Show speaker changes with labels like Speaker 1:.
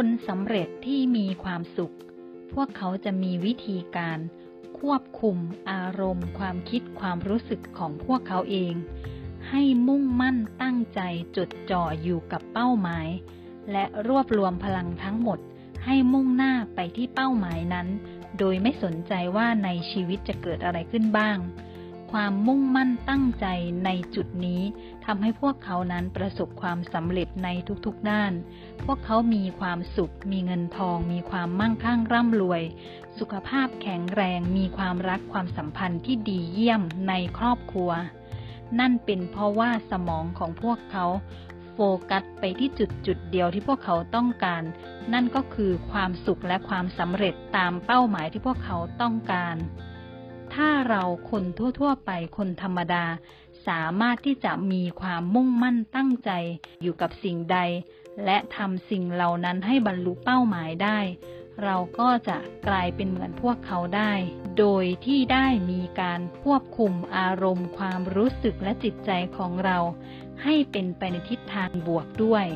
Speaker 1: คนสำเร็จที่มีความสุข พวกเขาจะมีวิธีการควบคุมอารมณ์ความคิดความรู้สึกของพวกเขาเอง ให้มุ่งมั่นตั้งใจจดจ่ออยู่กับเป้าหมาย และรวบรวมพลังทั้งหมดให้มุ่งหน้าไปที่เป้าหมายนั้น โดยไม่สนใจว่าในชีวิตจะเกิดอะไรขึ้นบ้าง ความมุ่งมั่นตั้งใจในจุดนี้ทำให้พวกเขานั้นประสบความสำเร็จในทุกๆด้าน พวกเขามีความสุข มีเงินทอง มีความมั่งคั่งร่ำรวย สุขภาพแข็งแรง มีความรักความสัมพันธ์ที่ดีเยี่ยมในครอบครัว นั่นเป็นเพราะว่าสมองของพวกเขาโฟกัสไปที่จุดจุดเดียวที่พวกเขาต้องการ นั่นก็คือความสุขและความสำเร็จตามเป้าหมายที่พวกเขาต้องการ ถ้าเราคนทั่ว ๆ ไปคนธรรมดา สามารถที่จะมีความมุ่งมั่นตั้งใจอยู่กับสิ่งใด และทำสิ่งเหล่านั้นให้บรรลุเป้าหมายได้ เราก็จะกลายเป็นเหมือนพวกเขาได้ โดยที่ได้มีการควบคุมอารมณ์ ความรู้สึกและจิตใจของเรา ให้เป็นไปในทิศทางบวกด้วย